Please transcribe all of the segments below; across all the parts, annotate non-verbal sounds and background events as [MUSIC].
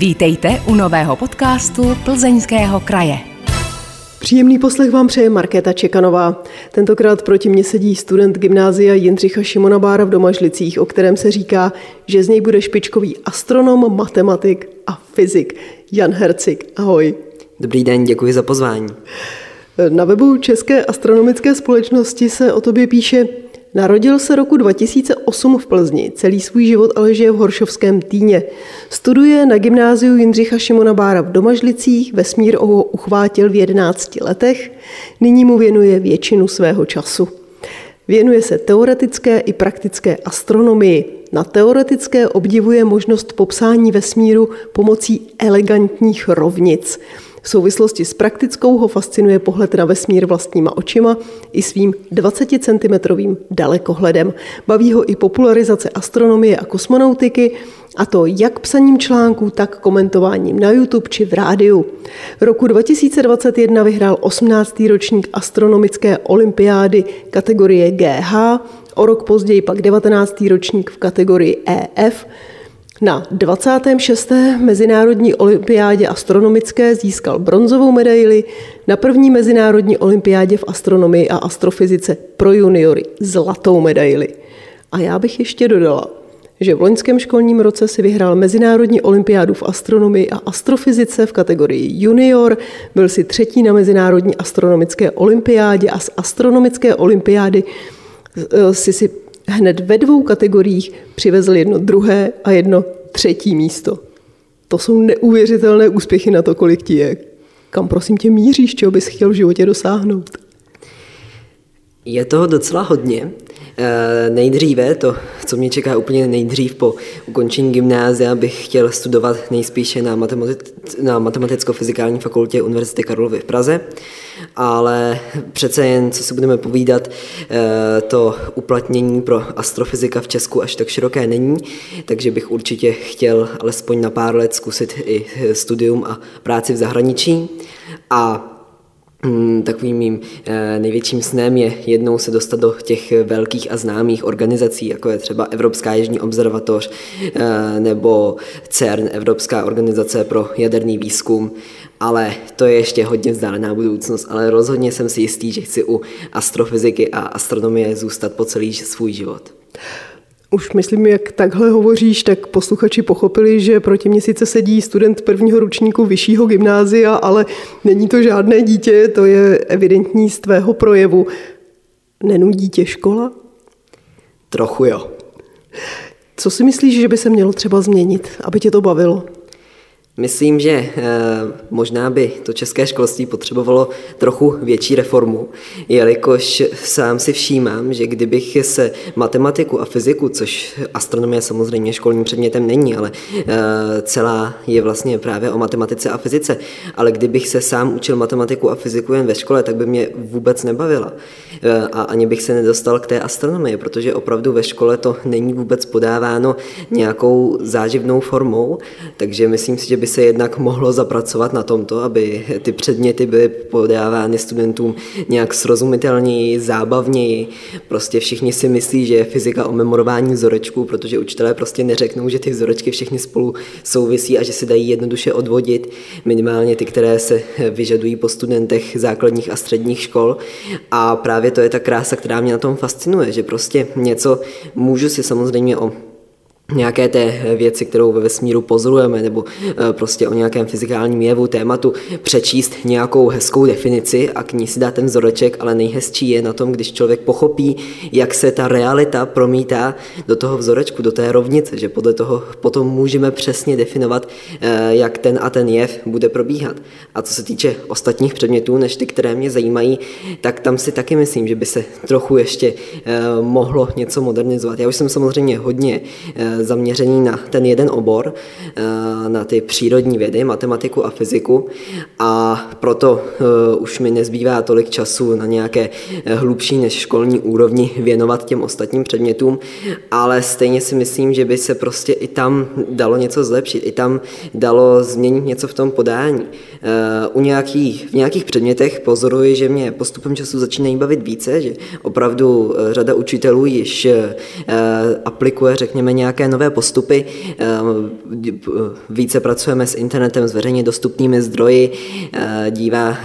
Vítejte u nového podcastu Plzeňského kraje. Příjemný poslech vám přeje Markéta Čekanová. Tentokrát proti mně sedí student gymnázia Jindřicha Šimona Bára v Domažlicích, o kterém se říká, že z něj bude špičkový astronom, matematik a fyzik. Jan Hercik, ahoj. Dobrý den, děkuji za pozvání. Na webu České astronomické společnosti se o tobě píše, Narodil se roku 2008 v Plzni, celý svůj život ale žije v Horšovském týně. Studuje na gymnáziu Jindřicha Šimona Bára v Domažlicích, vesmír ho uchvátil v 11 letech, nyní mu věnuje většinu svého času. Věnuje se teoretické i praktické astronomii. Na teoretické obdivuje možnost popsání vesmíru pomocí elegantních rovnic. V souvislosti s praktickou ho fascinuje pohled na vesmír vlastníma očima i svým 20 cm dalekohledem. Baví ho i popularizace astronomie a kosmonautiky, a to jak psaním článků, tak komentováním na YouTube či v rádiu. Roku 2021 vyhrál 18. ročník astronomické olympiády kategorie GH, o rok později pak 19. ročník v kategorii EF, na 26. Mezinárodní olympiádě astronomické získal bronzovou medaili, na první Mezinárodní olympiádě v astronomii a astrofyzice pro juniory zlatou medaili. A já bych ještě dodala, že v loňském školním roce si vyhrál Mezinárodní olympiádu v astronomii a astrofyzice v kategorii junior, byl si třetí na Mezinárodní astronomické olympiádě a z astronomické olympiády eh, si si hned ve dvou kategoriích přivezl jedno druhé a jedno třetí místo. To jsou neuvěřitelné úspěchy na to, kolik ti je. Kam prosím tě míříš, čeho bys chtěl v životě dosáhnout? Je toho docela hodně. E, nejdříve, to, co mě čeká úplně nejdřív po ukončení gymnázia, bych chtěl studovat nejspíše na, matematic, na matematicko-fyzikální fakultě Univerzity Karlovy v Praze, ale přece jen, co si budeme povídat, e, to uplatnění pro astrofyzika v Česku až tak široké není, takže bych určitě chtěl alespoň na pár let zkusit i studium a práci v zahraničí. A takovým mým eh, největším snem je jednou se dostat do těch velkých a známých organizací, jako je třeba Evropská jižní observatoř eh, nebo CERN, Evropská organizace pro jaderný výzkum, ale to je ještě hodně vzdálená budoucnost, ale rozhodně jsem si jistý, že chci u astrofyziky a astronomie zůstat po celý svůj život. Už myslím, jak takhle hovoříš, tak posluchači pochopili, že proti mě sice sedí student prvního ručníku vyššího gymnázia, ale není to žádné dítě, to je evidentní z tvého projevu. Nenudí tě škola? Trochu jo. Co si myslíš, že by se mělo třeba změnit, aby tě to bavilo? Myslím, že eh, možná by to české školství potřebovalo trochu větší reformu, jelikož sám si všímám, že kdybych se matematiku a fyziku, což astronomie samozřejmě školním předmětem není, ale eh, celá je vlastně právě o matematice a fyzice, ale kdybych se sám učil matematiku a fyziku jen ve škole, tak by mě vůbec nebavila. Eh, a ani bych se nedostal k té astronomii, protože opravdu ve škole to není vůbec podáváno nějakou záživnou formou, takže myslím si, že by se jednak mohlo zapracovat na tomto, aby ty předměty byly podávány studentům nějak srozumitelněji, zábavněji. Prostě všichni si myslí, že je fyzika o memorování vzorečků, protože učitelé prostě neřeknou, že ty vzorečky všechny spolu souvisí a že se dají jednoduše odvodit, minimálně ty, které se vyžadují po studentech základních a středních škol. A právě to je ta krása, která mě na tom fascinuje, že prostě něco můžu si samozřejmě o nějaké té věci, kterou ve vesmíru pozorujeme, nebo eh, prostě o nějakém fyzikálním jevu, tématu, přečíst nějakou hezkou definici a k ní si dát ten vzoreček, ale nejhezčí je na tom, když člověk pochopí, jak se ta realita promítá do toho vzorečku, do té rovnice, že podle toho potom můžeme přesně definovat, eh, jak ten a ten jev bude probíhat. A co se týče ostatních předmětů, než ty, které mě zajímají, tak tam si taky myslím, že by se trochu ještě eh, mohlo něco modernizovat. Já už jsem samozřejmě hodně zaměření na ten jeden obor, eh, na ty přírodní vědy, matematiku a fyziku a proto eh, už mi nezbývá tolik času na nějaké eh, hlubší než školní úrovni věnovat těm ostatním předmětům, ale stejně si myslím, že by se prostě i tam dalo něco zlepšit, i tam dalo změnit něco v tom podání. U nějakých, v nějakých předmětech pozoruji, že mě postupem času začínají bavit více, že opravdu řada učitelů již aplikuje, řekněme, nějaké nové postupy, více pracujeme s internetem, s veřejně dostupnými zdroji, dívá,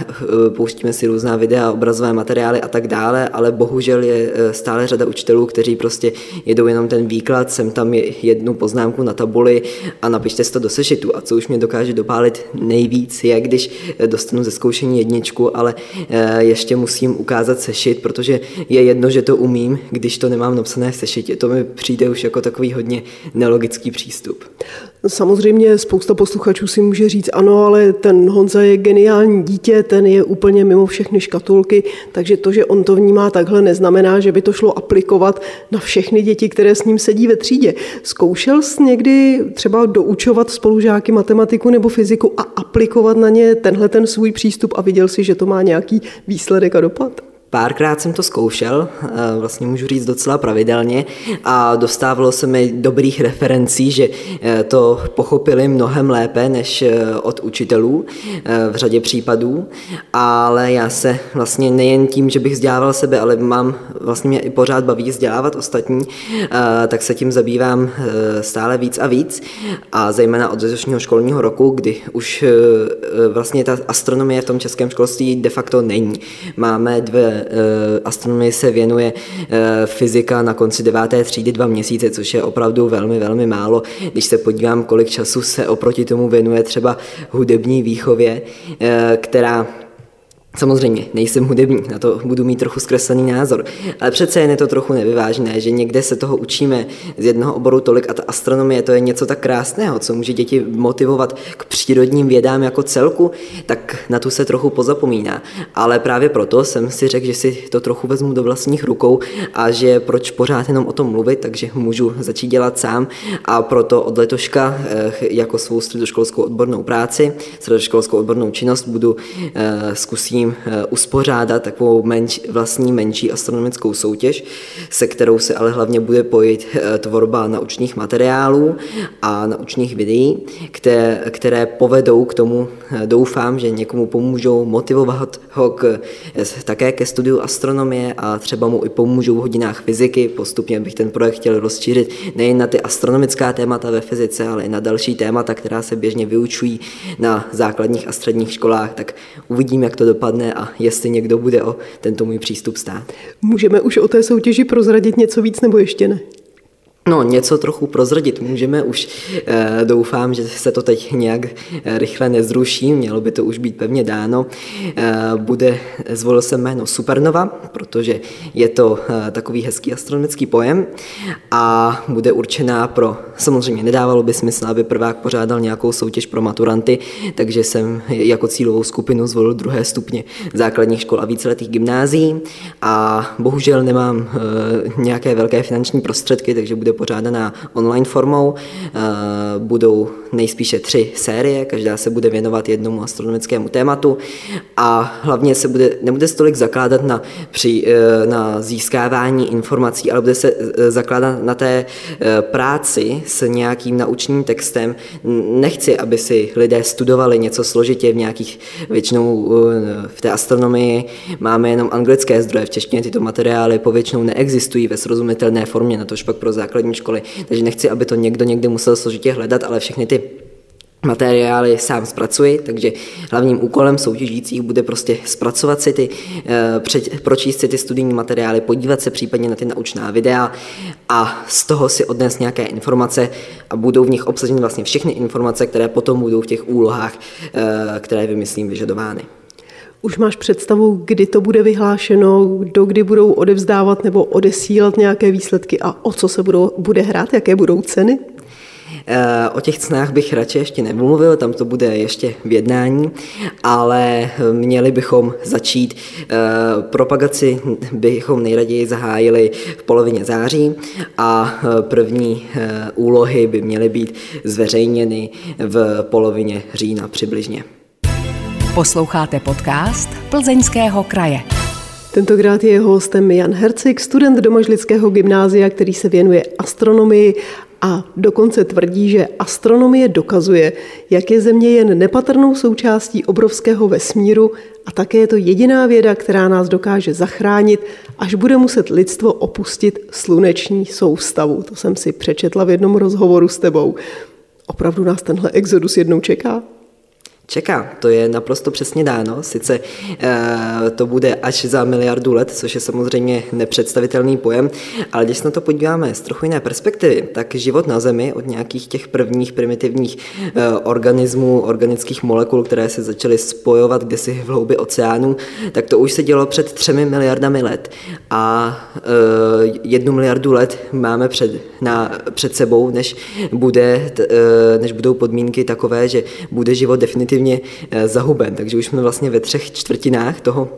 pouštíme si různá videa, obrazové materiály a tak dále, ale bohužel je stále řada učitelů, kteří prostě jedou jenom ten výklad, sem tam je jednu poznámku na tabuli a napište si to do sešitu. A co už mě dokáže dopálit nejvíc, je, když dostanu ze zkoušení jedničku, ale ještě musím ukázat sešit, protože je jedno, že to umím, když to nemám napsané v sešitě. To mi přijde už jako takový hodně nelogický přístup. Samozřejmě spousta posluchačů si může říct, ano, ale ten Honza je geniální dítě, ten je úplně mimo všechny škatulky, takže to, že on to vnímá takhle, neznamená, že by to šlo aplikovat na všechny děti, které s ním sedí ve třídě. Zkoušel jsi někdy třeba doučovat spolužáky matematiku nebo fyziku a aplikovat na ně tenhle ten svůj přístup a viděl si, že to má nějaký výsledek a dopad? Párkrát jsem to zkoušel, eh, vlastně můžu říct docela pravidelně a dostávalo se mi dobrých referencí, že eh, to pochopili mnohem lépe než eh, od učitelů v řadě případů, ale já se vlastně nejen tím, že bych vzdělával sebe, ale mám, vlastně mě i pořád baví vzdělávat ostatní, tak se tím zabývám stále víc a víc a zejména od letošního školního roku, kdy už vlastně ta astronomie v tom českém školství de facto není. Máme dvě astronomii se věnuje eh, fyzika na konci deváté třídy dva měsíce, což je opravdu velmi, velmi málo. Když se podívám, kolik času se oproti tomu věnuje třeba hudební výchově, eh, která Samozřejmě, nejsem hudebník, na to budu mít trochu zkreslený názor, ale přece jen je to trochu nevyvážné, že někde se toho učíme z jednoho oboru tolik a ta astronomie to je něco tak krásného, co může děti motivovat k přírodním vědám jako celku, tak na tu se trochu pozapomíná. Ale právě proto jsem si řekl, že si to trochu vezmu do vlastních rukou a že proč pořád jenom o tom mluvit, takže můžu začít dělat sám a proto od letoška eh, jako svou středoškolskou odbornou práci, středoškolskou odbornou činnost budu eh, zkusím snažím eh, uspořádat takovou menč, vlastní menší astronomickou soutěž, se kterou se ale hlavně bude pojít eh, tvorba naučných materiálů a naučných videí, které, které povedou k tomu, eh, doufám, že někomu pomůžou motivovat ho k, také ke studiu astronomie a třeba mu i pomůžou v hodinách fyziky. Postupně bych ten projekt chtěl rozšířit nejen na ty astronomická témata ve fyzice, ale i na další témata, která se běžně vyučují na základních a středních školách, tak uvidím, jak to dopadne dopadne a jestli někdo bude o tento můj přístup stát. Můžeme už o té soutěži prozradit něco víc nebo ještě ne? No, něco trochu prozradit můžeme, už. E, doufám, že se to teď nějak e, rychle nezruší, mělo by to už být pevně dáno. E, bude, zvolil jsem jméno Supernova, protože je to takový hezký astronomický pojem a bude určená pro, samozřejmě nedávalo by smysl, aby prvák pořádal nějakou soutěž pro maturanty, takže jsem jako cílovou skupinu zvolil druhé stupně základních škol a víceletých gymnázií. A bohužel nemám nějaké velké finanční prostředky, takže bude pořádaná online formou. Eh, budou nejspíše tři série, každá se bude věnovat jednomu astronomickému tématu a hlavně se bude, nebude se tolik zakládat na, při, eh, na získávání informací, ale bude se eh, zakládat na té práci s nějakým naučným textem. Nechci, aby si lidé studovali něco složitě v nějakých, většinou v té astronomii máme jenom anglické zdroje, v češtině tyto materiály povětšinou neexistují ve srozumitelné formě, na to pak pro základní školy. Takže nechci, aby to někdo někdy musel složitě hledat, ale všechny ty materiály sám zpracuji, takže hlavním úkolem soutěžících bude prostě zpracovat si ty, eh, před, pročíst si ty studijní materiály, podívat se případně na ty naučná videa a z toho si odnést nějaké informace a budou v nich obsaženy vlastně všechny informace, které potom budou v těch úlohách, eh, které vymyslím, vyžadovány. Už máš představu, kdy to bude vyhlášeno, do kdy budou odevzdávat nebo odesílat nějaké výsledky a o co se budou, bude hrát, jaké budou ceny? Eh, o těch cenách bych radši ještě nemluvil, tam to bude ještě v jednání, ale měli bychom začít. Eh, propagaci bychom nejraději zahájili v polovině září a eh, první úlohy by měly být zveřejněny v polovině října přibližně. Posloucháte podcast Plzeňského kraje. Tentokrát je jeho hostem Jan Hercik, student Domažlického gymnázia, který se věnuje astronomii A dokonce tvrdí, že astronomie dokazuje, jak je Země jen nepatrnou součástí obrovského vesmíru a také je to jediná věda, která nás dokáže zachránit, až bude muset lidstvo opustit sluneční soustavu. To jsem si přečetla v jednom rozhovoru s tebou. Opravdu nás tenhle exodus jednou čeká? Čeká. To je naprosto přesně dáno. Sice e, to bude až za miliardu let, což je samozřejmě nepředstavitelný pojem, ale když se na to podíváme z trochu jiné perspektivy, tak život na Zemi od nějakých těch prvních primitivních e, organismů, organických molekul, které se začaly spojovat kdysi v hloubi oceánu, tak to už se dělo před třemi miliardami let. A e, jednu miliardu let máme před, na, před sebou, než, bude, t, e, než budou podmínky takové, že bude život definitivně definitivně eh, zahuben. Takže už jsme vlastně ve třech čtvrtinách toho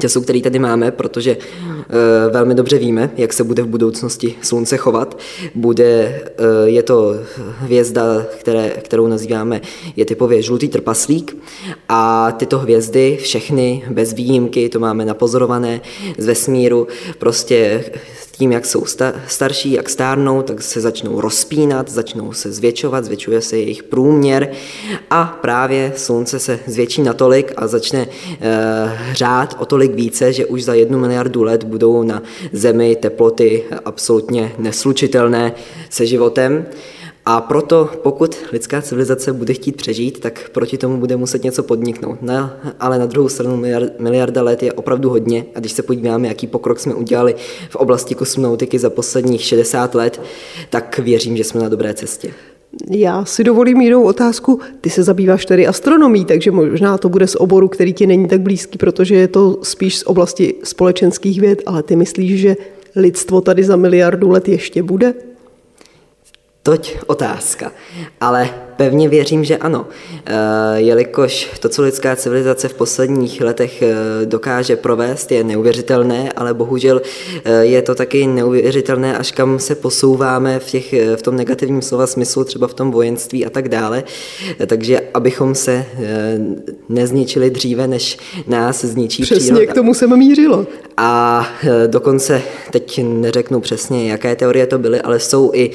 času, který tady máme, protože e, velmi dobře víme, jak se bude v budoucnosti Slunce chovat. Bude, e, je to hvězda, které, kterou nazýváme, je typově žlutý trpaslík a tyto hvězdy, všechny bez výjimky, to máme napozorované z vesmíru, prostě tím, jak jsou starší, jak stárnou, tak se začnou rozpínat, začnou se zvětšovat, zvětšuje se jejich průměr a právě slunce se zvětší natolik a začne e, hřát o tolik více, že už za jednu miliardu let budou na Zemi teploty absolutně neslučitelné se životem. A proto, pokud lidská civilizace bude chtít přežít, tak proti tomu bude muset něco podniknout. No, ale na druhou stranu miliarda let je opravdu hodně a když se podíváme, jaký pokrok jsme udělali v oblasti kosmonautiky za posledních 60 let, tak věřím, že jsme na dobré cestě. Já si dovolím jinou otázku. Ty se zabýváš tedy astronomí, takže možná to bude z oboru, který ti není tak blízký, protože je to spíš z oblasti společenských věd, ale ty myslíš, že lidstvo tady za miliardu let ještě bude? Toť otázka. Ale pevně věřím, že ano. Eh, jelikož to, co lidská civilizace v posledních letech eh, dokáže provést, je neuvěřitelné, ale bohužel eh, je to taky neuvěřitelné, až kam se posouváme v, těch, v tom negativním slova smyslu, třeba v tom vojenství a tak dále. Takže abychom se nezničili dříve, než nás zničí Přesně příroda. k tomu jsem mířila. A dokonce, teď neřeknu přesně, jaké teorie to byly, ale jsou i,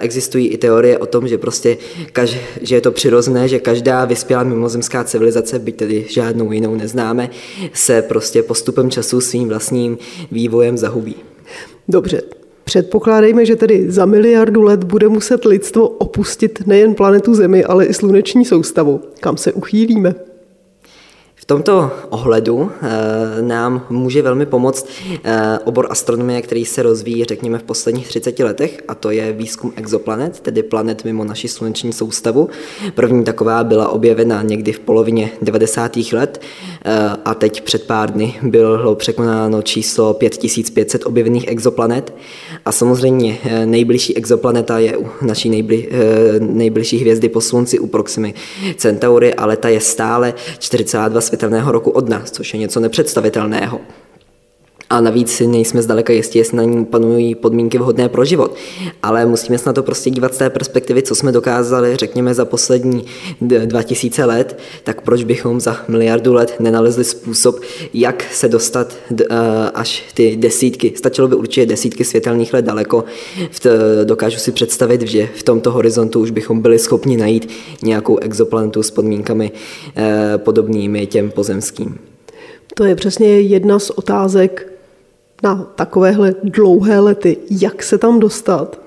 existují i teorie o tom, že prostě kaž, že je to přirozené, že každá vyspělá mimozemská civilizace, byť tedy žádnou jinou neznáme, se prostě postupem času svým vlastním vývojem zahubí. Dobře, Předpokládejme, že tedy za miliardu let bude muset lidstvo opustit nejen planetu Zemi, ale i sluneční soustavu. Kam se uchýlíme? V tomto ohledu eh, nám může velmi pomoct eh, obor astronomie, který se rozvíjí, řekněme, v posledních 30 letech, a to je výzkum exoplanet, tedy planet mimo naši sluneční soustavu. První taková byla objevena někdy v polovině 90. let eh, a teď před pár dny bylo překonáno číslo 5500 objevených exoplanet. A samozřejmě nejbližší exoplaneta je u naší nejbli, nejbližší hvězdy po Slunci u Proximy Centauri, ale ta je stále 4,2 světelného roku od nás, což je něco nepředstavitelného. A navíc si nejsme zdaleka jistí, jestli na ní panují podmínky vhodné pro život. Ale musíme se na to prostě dívat z té perspektivy, co jsme dokázali, řekněme, za poslední 2000 let, tak proč bychom za miliardu let nenalezli způsob, jak se dostat až ty desítky, stačilo by určitě desítky světelných let daleko. Dokážu si představit, že v tomto horizontu už bychom byli schopni najít nějakou exoplanetu s podmínkami eh, podobnými těm pozemským. To je přesně jedna z otázek, na takovéhle dlouhé lety, jak se tam dostat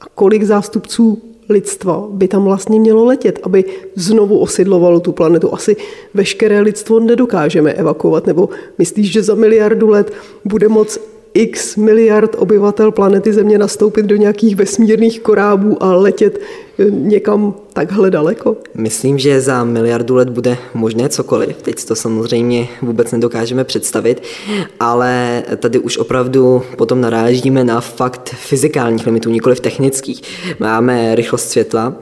a kolik zástupců lidstva by tam vlastně mělo letět, aby znovu osidlovalo tu planetu. Asi veškeré lidstvo nedokážeme evakuovat, nebo myslíš, že za miliardu let bude moc x miliard obyvatel planety Země nastoupit do nějakých vesmírných korábů a letět někam takhle daleko? Myslím, že za miliardu let bude možné cokoliv. Teď to samozřejmě vůbec nedokážeme představit, ale tady už opravdu potom narážíme na fakt fyzikálních limitů, nikoliv technických. Máme rychlost světla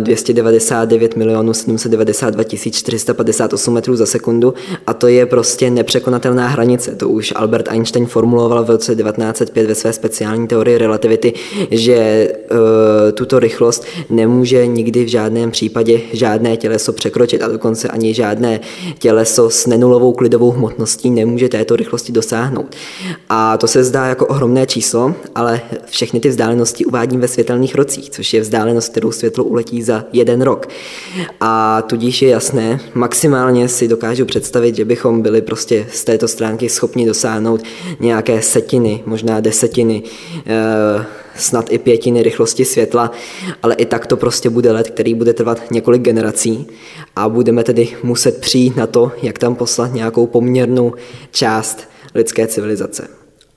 299 eh, milionů 792 458 metrů za sekundu a to je prostě nepřekonatelná hranice. To už Albert Einstein formuloval v roce 1905 ve své speciální teorii relativity, že uh, tuto rychlost nemůže nikdo nikdy v žádném případě žádné těleso překročit a dokonce ani žádné těleso s nenulovou klidovou hmotností nemůže této rychlosti dosáhnout. A to se zdá jako ohromné číslo, ale všechny ty vzdálenosti uvádím ve světelných rocích, což je vzdálenost, kterou světlo uletí za jeden rok. A tudíž je jasné, maximálně si dokážu představit, že bychom byli prostě z této stránky schopni dosáhnout nějaké setiny, možná desetiny, eh, snad i pětiny rychlosti světla, ale i tak to prostě bude let, který bude trvat několik generací a budeme tedy muset přijít na to, jak tam poslat nějakou poměrnou část lidské civilizace.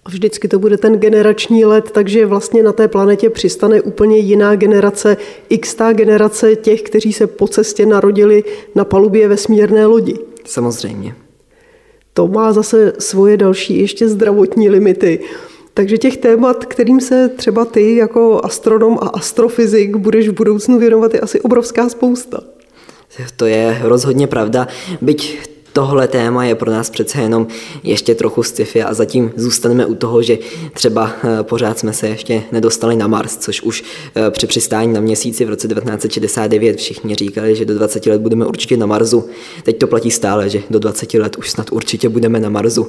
Vždycky to bude ten generační let, takže vlastně na té planetě přistane úplně jiná generace, x generace těch, kteří se po cestě narodili na palubě vesmírné lodi. Samozřejmě. To má zase svoje další ještě zdravotní limity. Takže těch témat, kterým se třeba ty jako astronom a astrofyzik budeš v budoucnu věnovat, je asi obrovská spousta. To je rozhodně pravda, byť tohle téma je pro nás přece jenom ještě trochu sci-fi a zatím zůstaneme u toho, že třeba eh, pořád jsme se ještě nedostali na Mars, což už eh, při přistání na měsíci v roce 1969 všichni říkali, že do 20 let budeme určitě na Marsu. Teď to platí stále, že do 20 let už snad určitě budeme na Marsu.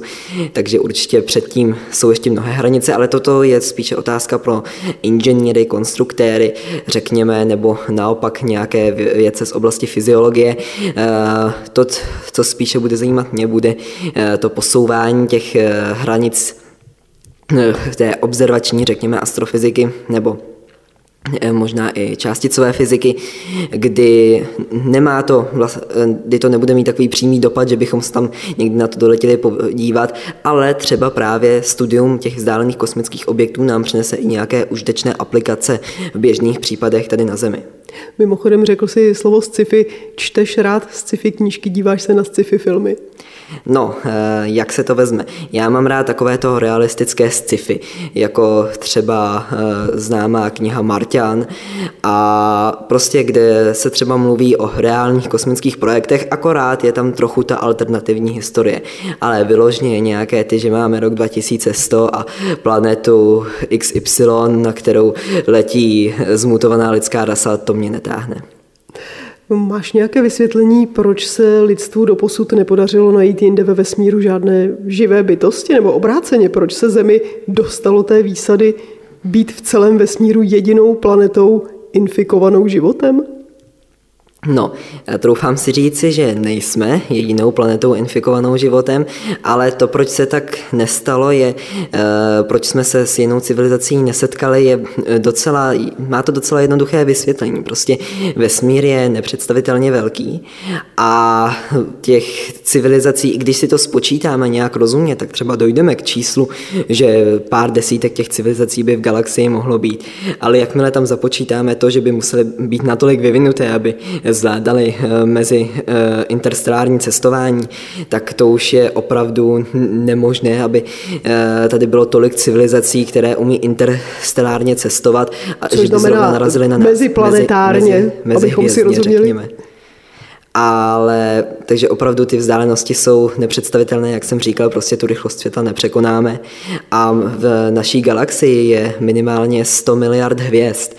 Takže určitě předtím jsou ještě mnohé hranice, ale toto je spíše otázka pro inženýry, konstruktéry, řekněme, nebo naopak nějaké vědce z oblasti fyziologie. Eh, to, co spíše bude zajímat mě, bude eh, to posouvání těch eh, hranic eh, té observační, řekněme, astrofyziky, nebo možná i částicové fyziky, kdy nemá to, kdy to nebude mít takový přímý dopad, že bychom se tam někdy na to doletěli podívat, ale třeba právě studium těch vzdálených kosmických objektů nám přinese i nějaké užitečné aplikace v běžných případech tady na Zemi. Mimochodem řekl si slovo sci-fi, čteš rád sci-fi knížky, díváš se na sci-fi filmy? No, eh, jak se to vezme? Já mám rád takovéto realistické sci-fi, jako třeba eh, známá kniha Martian a prostě kde se třeba mluví o reálných kosmických projektech, akorát je tam trochu ta alternativní historie. Ale vyložně nějaké ty, že máme rok 2100 a planetu XY, na kterou letí zmutovaná lidská rasa, to mě netáhne. Máš nějaké vysvětlení, proč se lidstvu doposud nepodařilo najít jinde ve vesmíru žádné živé bytosti, nebo obráceně, proč se Zemi dostalo té výsady být v celém vesmíru jedinou planetou infikovanou životem? No, troufám si říci, že nejsme jedinou planetou infikovanou životem, ale to, proč se tak nestalo, je, eh, proč jsme se s jinou civilizací nesetkali, je docela, má to docela jednoduché vysvětlení. Prostě vesmír je nepředstavitelně velký a těch civilizací, i když si to spočítáme nějak rozumně, tak třeba dojdeme k číslu, že pár desítek těch civilizací by v galaxii mohlo být. Ale jakmile tam započítáme to, že by museli být natolik vyvinuté, aby zvládali eh, mezi eh, interstelární cestování, tak to už je opravdu nemožné, aby eh, tady bylo tolik civilizací, které umí interstelárně cestovat a Což že by zrovna narazili na nás. Meziplanetárně, mezi, mezi, abychom si rozuměli. Řekněme ale takže opravdu ty vzdálenosti jsou nepředstavitelné, jak jsem říkal, prostě tu rychlost světla nepřekonáme a v naší galaxii je minimálně 100 miliard hvězd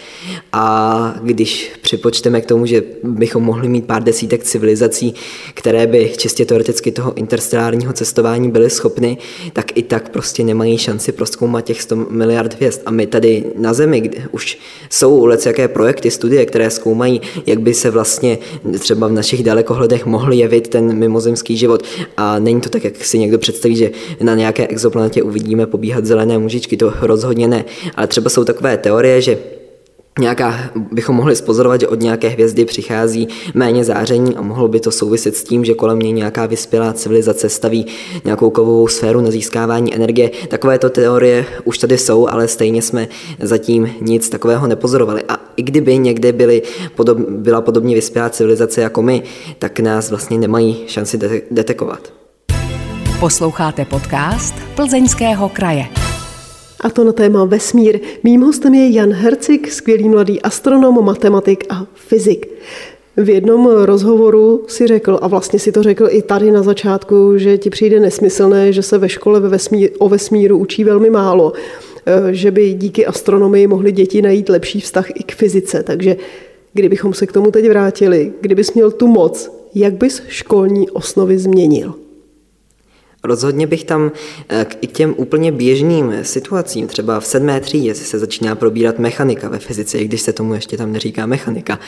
a když připočteme k tomu, že bychom mohli mít pár desítek civilizací, které by čistě teoreticky toho interstelárního cestování byly schopny, tak i tak prostě nemají šanci proskoumat těch 100 miliard hvězd. A my tady na Zemi, kde už jsou jaké projekty, studie, které zkoumají, jak by se vlastně třeba v našich dalekohledech mohl jevit ten mimozemský život. A není to tak, jak si někdo představí, že na nějaké exoplanetě uvidíme pobíhat zelené mužičky, to rozhodně ne. Ale třeba jsou takové teorie, že nějaká, bychom mohli spozorovat, že od nějaké hvězdy přichází méně záření a mohlo by to souviset s tím, že kolem něj nějaká vyspělá civilizace staví nějakou kovovou sféru na získávání energie. Takovéto teorie už tady jsou, ale stejně jsme zatím nic takového nepozorovali. A i kdyby někde byly podob, byla podobně vyspělá civilizace jako my, tak nás vlastně nemají šanci detekovat. Posloucháte podcast Plzeňského kraje a to na téma vesmír. Mým hostem je Jan Hercik, skvělý mladý astronom, matematik a fyzik. V jednom rozhovoru si řekl, a vlastně si to řekl i tady na začátku, že ti přijde nesmyslné, že se ve škole ve vesmír, o vesmíru učí velmi málo, eh, že by díky astronomii mohly děti najít lepší vztah i k fyzice. Takže Kdybychom se k tomu teď vrátili, kdybys měl tu moc, jak bys školní osnovy změnil? Rozhodně bych tam eh, k i těm úplně běžným situacím, třeba v sedmé třídě se začíná probírat mechanika ve fyzice, i když se tomu ještě tam neříká mechanika,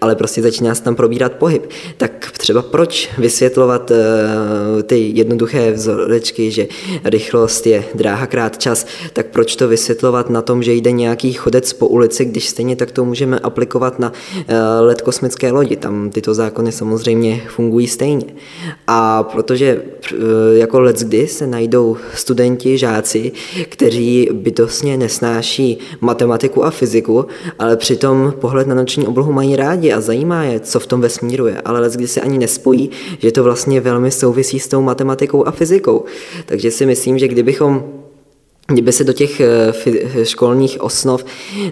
ale prostě začíná se tam probírat pohyb. Tak třeba proč vysvětlovat uh, ty jednoduché vzorečky, že rychlost je dráha krát čas, tak proč to vysvětlovat na tom, že jde nějaký chodec po ulici, když stejně tak to můžeme aplikovat na uh, let kosmické lodi. Tam tyto zákony samozřejmě fungují stejně. A protože uh, jak jako let kdy se najdou studenti, žáci, kteří bytostně nesnáší matematiku a fyziku, ale přitom pohled na noční oblohu mají rádi a zajímá je, co v tom vesmíru je, ale let kdy se ani nespojí, že to vlastně velmi souvisí s tou matematikou a fyzikou. Takže si myslím, že kdybychom Kdyby se do těch eh, školních osnov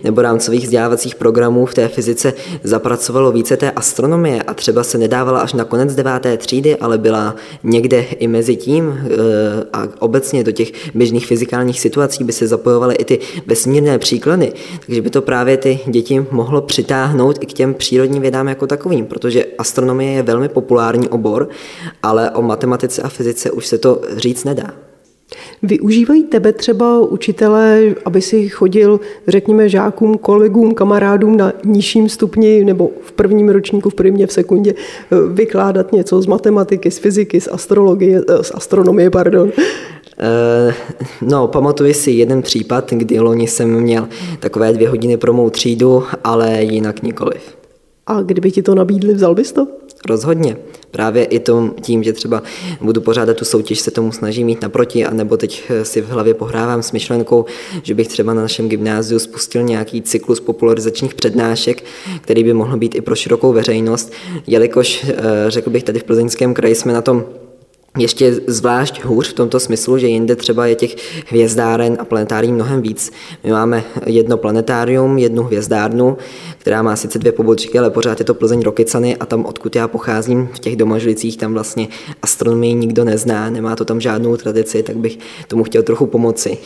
nebo rámcových vzdělávacích programů v té fyzice zapracovalo více té astronomie a třeba se nedávala až na konec deváté třídy, ale byla někde i mezi tím eh, a obecně do těch běžných fyzikálních situací by se zapojovaly i ty vesmírné příklady, takže by to právě ty děti mohlo přitáhnout i k těm přírodním vědám jako takovým, protože astronomie je velmi populární obor, ale o matematice a fyzice už se to říct nedá. Využívají tebe třeba učitelé, aby si chodil, řekněme, žákům, kolegům, kamarádům na nižším stupni nebo v prvním ročníku, v první v sekundě eh, vykládat něco z matematiky, z fyziky, z astrologie, eh, z astronomie, pardon? Uh, no, pamatuji si jeden případ, kdy loni jsem měl takové dvě hodiny pro mou třídu, ale jinak nikoliv. A kdyby ti to nabídli, vzal bys to? Rozhodně. Právě i tom, tím, že třeba budu pořádat tu soutěž, se tomu snažím mít naproti, anebo teď eh, si v hlavě pohrávám s myšlenkou, že bych třeba na našem gymnáziu spustil nějaký cyklus popularizačních přednášek, který by mohl být i pro širokou veřejnost, jelikož, eh, řekl bych, tady v Plzeňském kraji jsme na tom ještě zvlášť hůř v tomto smyslu, že jinde třeba je těch hvězdáren a planetárií mnohem víc. My máme jedno planetárium, jednu hvězdárnu, která má sice dvě pobočky, ale pořád je to Plzeň Rokycany a tam, odkud já pocházím, v těch domažlicích, tam vlastně astronomii nikdo nezná, nemá to tam žádnou tradici, tak bych tomu chtěl trochu pomoci.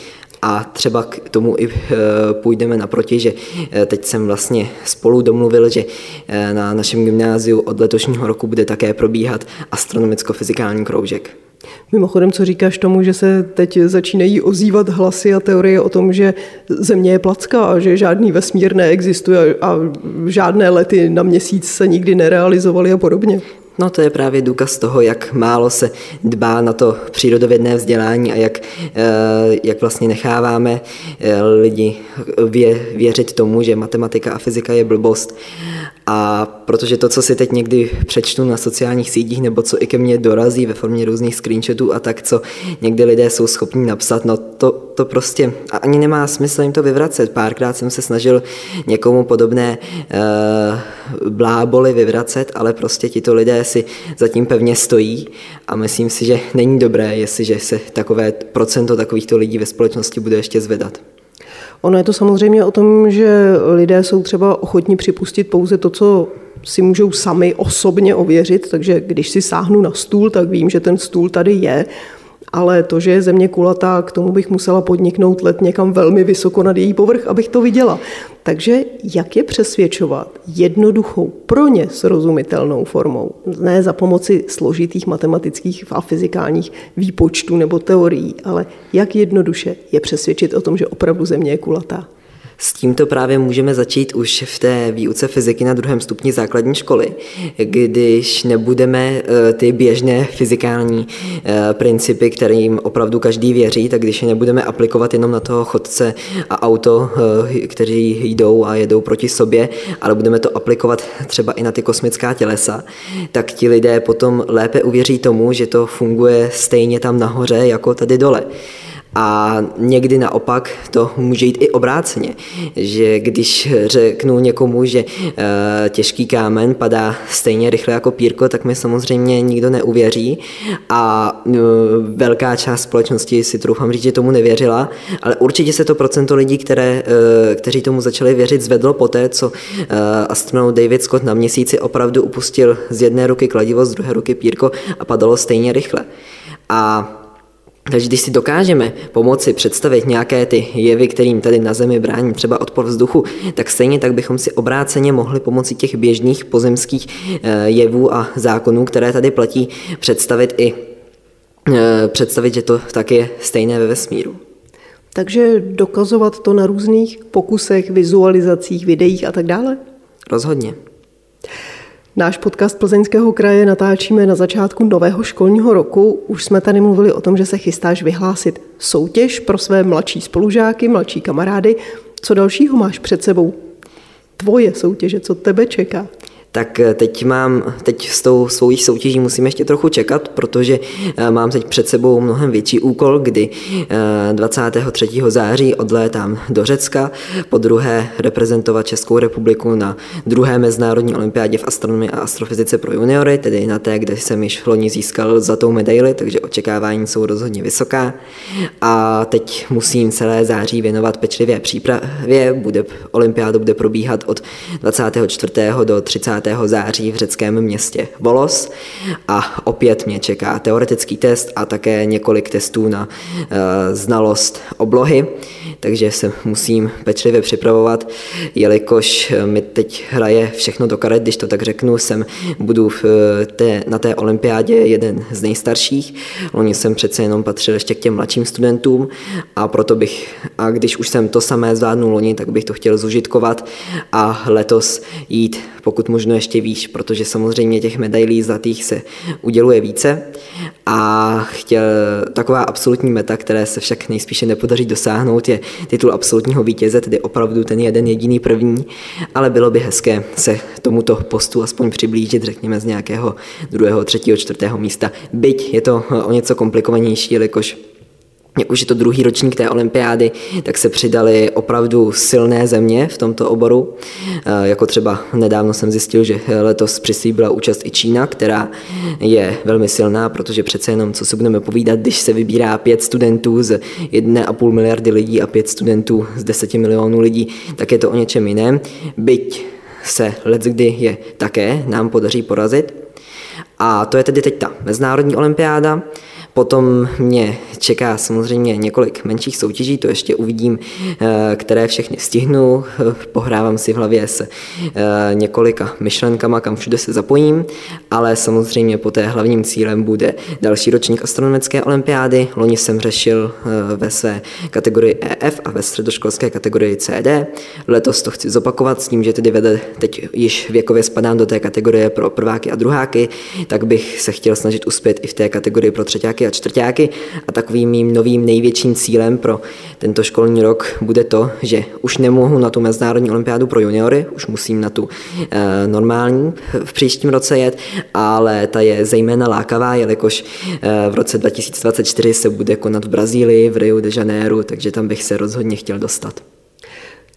A třeba k tomu i eh, půjdeme naproti, že eh, teď jsem vlastně spolu domluvil, že eh, na našem gymnáziu od letošního roku bude také probíhat astronomicko-fyzikální kroužek. Mimochodem, co říkáš tomu, že se teď začínají ozývat hlasy a teorie o tom, že Země je placka a že žádný vesmír neexistuje a žádné lety na měsíc se nikdy nerealizovaly a podobně? No to je právě důkaz toho, jak málo se dbá na to přírodovědné vzdělání a jak, eh, jak vlastně necháváme eh, lidi vě, věřit tomu, že matematika a fyzika je blbost. A protože to, co si teď někdy přečtu na sociálních sítích, nebo co i ke mně dorazí ve formě různých screenshotů a tak, co někdy lidé jsou schopni napsat, no to, to prostě ani nemá smysl jim to vyvracet. Párkrát jsem se snažil někomu podobné uh, bláboli vyvracet, ale prostě tito lidé si zatím pevně stojí a myslím si, že není dobré, jestliže se takové procento takovýchto lidí ve společnosti bude ještě zvedat. Ono je to samozřejmě o tom, že lidé jsou třeba ochotní připustit pouze to, co si můžou sami osobně ověřit, takže když si sáhnu na stůl, tak vím, že ten stůl tady je ale to, že je země kulatá, k tomu bych musela podniknout let někam velmi vysoko nad její povrch, abych to viděla. Takže jak je přesvědčovat jednoduchou, pro ně srozumitelnou formou, ne za pomoci složitých matematických a fyzikálních výpočtů nebo teorií, ale jak jednoduše je přesvědčit o tom, že opravdu země je kulatá? S tímto právě můžeme začít už v té výuce fyziky na druhém stupni základní školy, když nebudeme eh, ty běžné fyzikální eh, principy, kterým opravdu každý věří, tak když je nebudeme aplikovat jenom na toho chodce a auto, eh, kteří jdou a jedou proti sobě, ale budeme to aplikovat třeba i na ty kosmická tělesa, tak ti lidé potom lépe uvěří tomu, že to funguje stejně tam nahoře jako tady dole. A někdy naopak to může jít i obráceně, že když řeknu někomu, že e, těžký kámen padá stejně rychle jako pírko, tak mi samozřejmě nikdo neuvěří a e, velká část společnosti si troufám říct, že tomu nevěřila, ale určitě se to procento lidí, které, e, kteří tomu začali věřit, zvedlo poté, co astronaut David Scott na měsíci opravdu upustil z jedné ruky kladivo, z druhé ruky pírko a padalo stejně rychle. A takže když si dokážeme pomoci představit nějaké ty jevy, kterým tady na Zemi brání třeba odpor vzduchu, tak stejně tak bychom si obráceně mohli pomocí těch běžných pozemských eh, jevů a zákonů, které tady platí, představit i eh, představit, že to tak je stejné ve vesmíru. Takže dokazovat to na různých pokusech, vizualizacích, videích a tak dále? Rozhodně. Náš podcast Plzeňského kraje natáčíme na začátku nového školního roku. Už jsme tady mluvili o tom, že se chystáš vyhlásit soutěž pro své mladší spolužáky, mladší kamarády. Co dalšího máš před sebou? Tvoje soutěže, co tebe čeká? Tak eh, teď mám, teď s tou svou soutěží musím ještě trochu čekat, protože eh, mám teď před sebou mnohem větší úkol, kdy 23. Eh, září odlétám do Řecka, po druhé reprezentovat Českou republiku na druhé mezinárodní olympiádě v astronomii a astrofyzice pro juniory, tedy na té, kde jsem již loni získal zlatou medaili, takže očekávání jsou rozhodně vysoká. A teď musím celé září věnovat pečlivé přípravě, bude, olympiáda bude probíhat od 24. do 30 září v řeckém městě Volos. A opět mě čeká teoretický test a také několik testů na uh, znalost oblohy, takže se musím pečlivě připravovat, jelikož mi teď hraje všechno do karet, když to tak řeknu, jsem budu v eh, té, na té olympiádě jeden z nejstarších, loni jsem přece jenom patřil ještě k těm mladším studentům. A proto bych, a když už jsem to samé zvládnul loni, tak bych to chtěl zužitkovat a letos jít pokud možno ještě výš, protože samozřejmě těch medailí zlatých se uděluje více a chtěl taková absolutní meta, které se však nejspíše nepodaří dosáhnout, je titul absolutního vítěze, tedy opravdu ten jeden jediný první, ale bylo by hezké se tomuto postu aspoň přiblížit, řekněme, z nějakého druhého, třetího, čtvrtého místa. Byť je to o něco komplikovanější, jelikož jak už je to druhý ročník té olympiády, tak se přidali opravdu silné země v tomto oboru. Eh, jako třeba nedávno jsem zjistil, že letos přislíbila účast i Čína, která je velmi silná, protože přece jenom, co se budeme povídat, když se vybírá pět studentů z 1,5 miliardy lidí a pět studentů z 10 milionů lidí, tak je to o něčem jiném. Byť se kdy je také nám podaří porazit. A to je tedy teď ta mezinárodní olympiáda. Potom mě čeká samozřejmě několik menších soutěží, to ještě uvidím, eh, které všechny stihnu. Pohrávám si v hlavě se eh, několika myšlenkama, kam všude se zapojím, ale samozřejmě poté hlavním cílem bude další ročník astronomické olympiády. Loni jsem řešil eh, ve své kategorii EF a ve středoškolské kategorii CD. Letos to chci zopakovat s tím, že tedy vede teď již věkově spadám do té kategorie pro prváky a druháky, tak bych se chtěl snažit uspět i v té kategorii pro a čtvrtáky a takovým mým novým největším cílem pro tento školní rok bude to, že už nemohu na tu mezinárodní olympiádu pro juniory, už musím na tu e, normální v příštím roce jet, ale ta je zejména lákavá, jelikož e, v roce 2024 se bude konat v Brazílii, v Rio de Janeiro, takže tam bych se rozhodně chtěl dostat.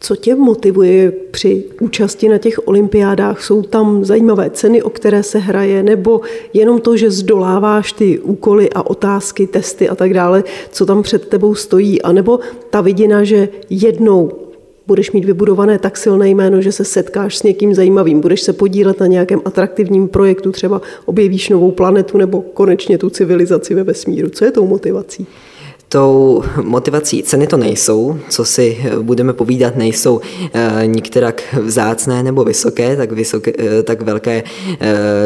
Co tě motivuje při účasti na těch olympiádách? Jsou tam zajímavé ceny, o které se hraje, nebo jenom to, že zdoláváš ty úkoly a otázky, testy a tak dále, co tam před tebou stojí, anebo ta vidina, že jednou budeš mít vybudované tak silné jméno, že se setkáš s někým zajímavým, budeš se podílet na nějakém atraktivním projektu, třeba objevíš novou planetu nebo konečně tu civilizaci ve vesmíru. Co je tou motivací? Tou motivací ceny to nejsou, co si budeme povídat, nejsou e, nikterak vzácné nebo vysoké, tak, vysoké, e, tak velké e,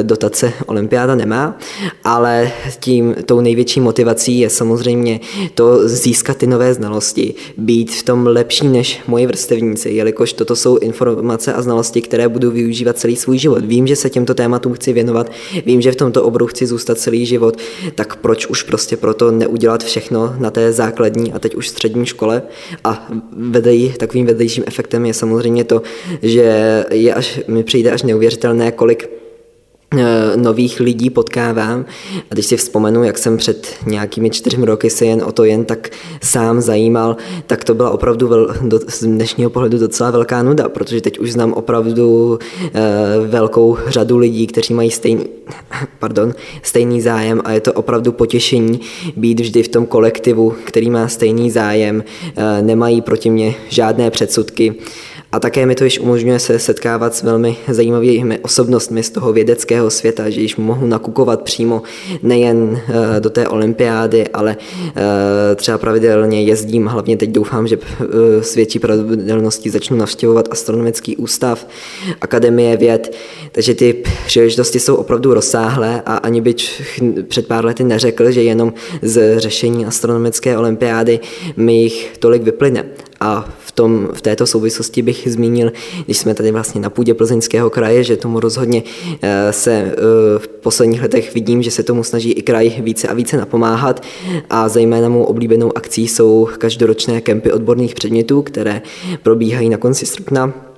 dotace olympiáda nemá, ale tím tou největší motivací je samozřejmě to získat ty nové znalosti, být v tom lepší než moji vrstevníci, jelikož toto jsou informace a znalosti, které budu využívat celý svůj život. Vím, že se těmto tématům chci věnovat, vím, že v tomto oboru chci zůstat celý život, tak proč už prostě proto neudělat všechno na té té základní a teď už střední škole a vedej, takovým vedlejším efektem je samozřejmě to, že je až, mi přijde až neuvěřitelné, kolik nových lidí potkávám. A když si vzpomenu, jak jsem před nějakými čtyřmi roky se jen o to jen tak sám zajímal, tak to byla opravdu vel, do, z dnešního pohledu docela velká nuda, protože teď už znám opravdu e, velkou řadu lidí, kteří mají stejný, [LAUGHS] pardon, stejný zájem a je to opravdu potěšení být vždy v tom kolektivu, který má stejný zájem, e, nemají proti mě žádné předsudky A také mi to již umožňuje se setkávat s velmi zajímavými osobnostmi z toho vědeckého světa, že již mohu nakukovat přímo nejen eh, do té olympiády, ale eh, třeba pravidelně jezdím, hlavně teď doufám, že eh, s větší pravidelností začnu navštěvovat astronomický ústav, akademie věd, takže ty příležitosti jsou opravdu rozsáhlé a ani byť před pár lety neřekl, že jenom z řešení astronomické olympiády mi jich tolik vyplyne. A v, tom, v této souvislosti bych zmínil, když jsme tady vlastně na půdě Plzeňského kraje, že tomu rozhodně eh, se eh, v posledních letech vidím, že se tomu snaží i kraj více a více napomáhat. A zejména mou oblíbenou akcí jsou každoročné kempy odborných předmětů, které probíhají na konci srpna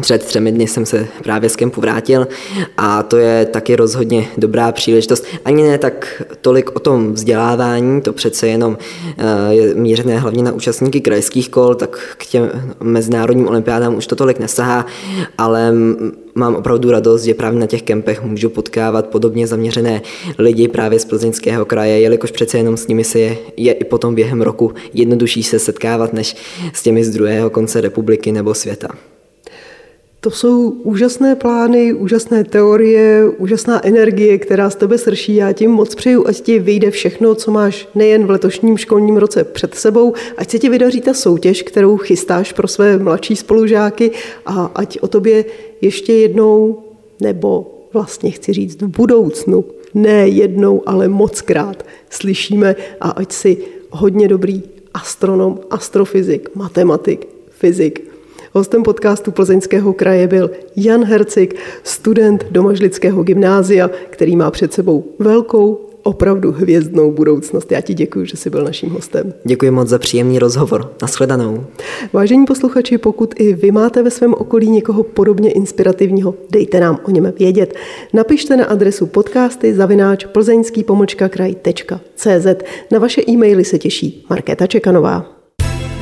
před třemi dny jsem se právě z kempu vrátil a to je taky rozhodně dobrá příležitost. Ani ne tak tolik o tom vzdělávání, to přece jenom eh, je mířené hlavně na účastníky krajských kol, tak k těm mezinárodním olympiádám už to tolik nesahá, ale mám opravdu radost, že právě na těch kempech můžu potkávat podobně zaměřené lidi právě z plzeňského kraje, jelikož přece jenom s nimi se je, je i potom během roku jednodušší se setkávat, než s těmi z druhého konce republiky nebo světa. To jsou úžasné plány, úžasné teorie, úžasná energie, která z tebe srší. Já ti moc přeju, ať ti vyjde všechno, co máš nejen v letošním školním roce před sebou, ať se ti vydaří ta soutěž, kterou chystáš pro své mladší spolužáky a ať o tobě ještě jednou, nebo vlastně chci říct v budoucnu, ne jednou, ale mockrát slyšíme a ať si hodně dobrý astronom, astrofyzik, matematik, fyzik Hostem podcastu Plzeňského kraje byl Jan Hercik, student Domažlického gymnázia, který má před sebou velkou, opravdu hvězdnou budoucnost. Já ti děkuji, že jsi byl naším hostem. Děkuji moc za příjemný rozhovor. Naschledanou. Vážení posluchači, pokud i vy máte ve svém okolí někoho podobně inspirativního, dejte nám o něm vědět. Napište na adresu podcasty zavináč plzeňský kraj.cz. Na vaše e-maily se těší Markéta Čekanová.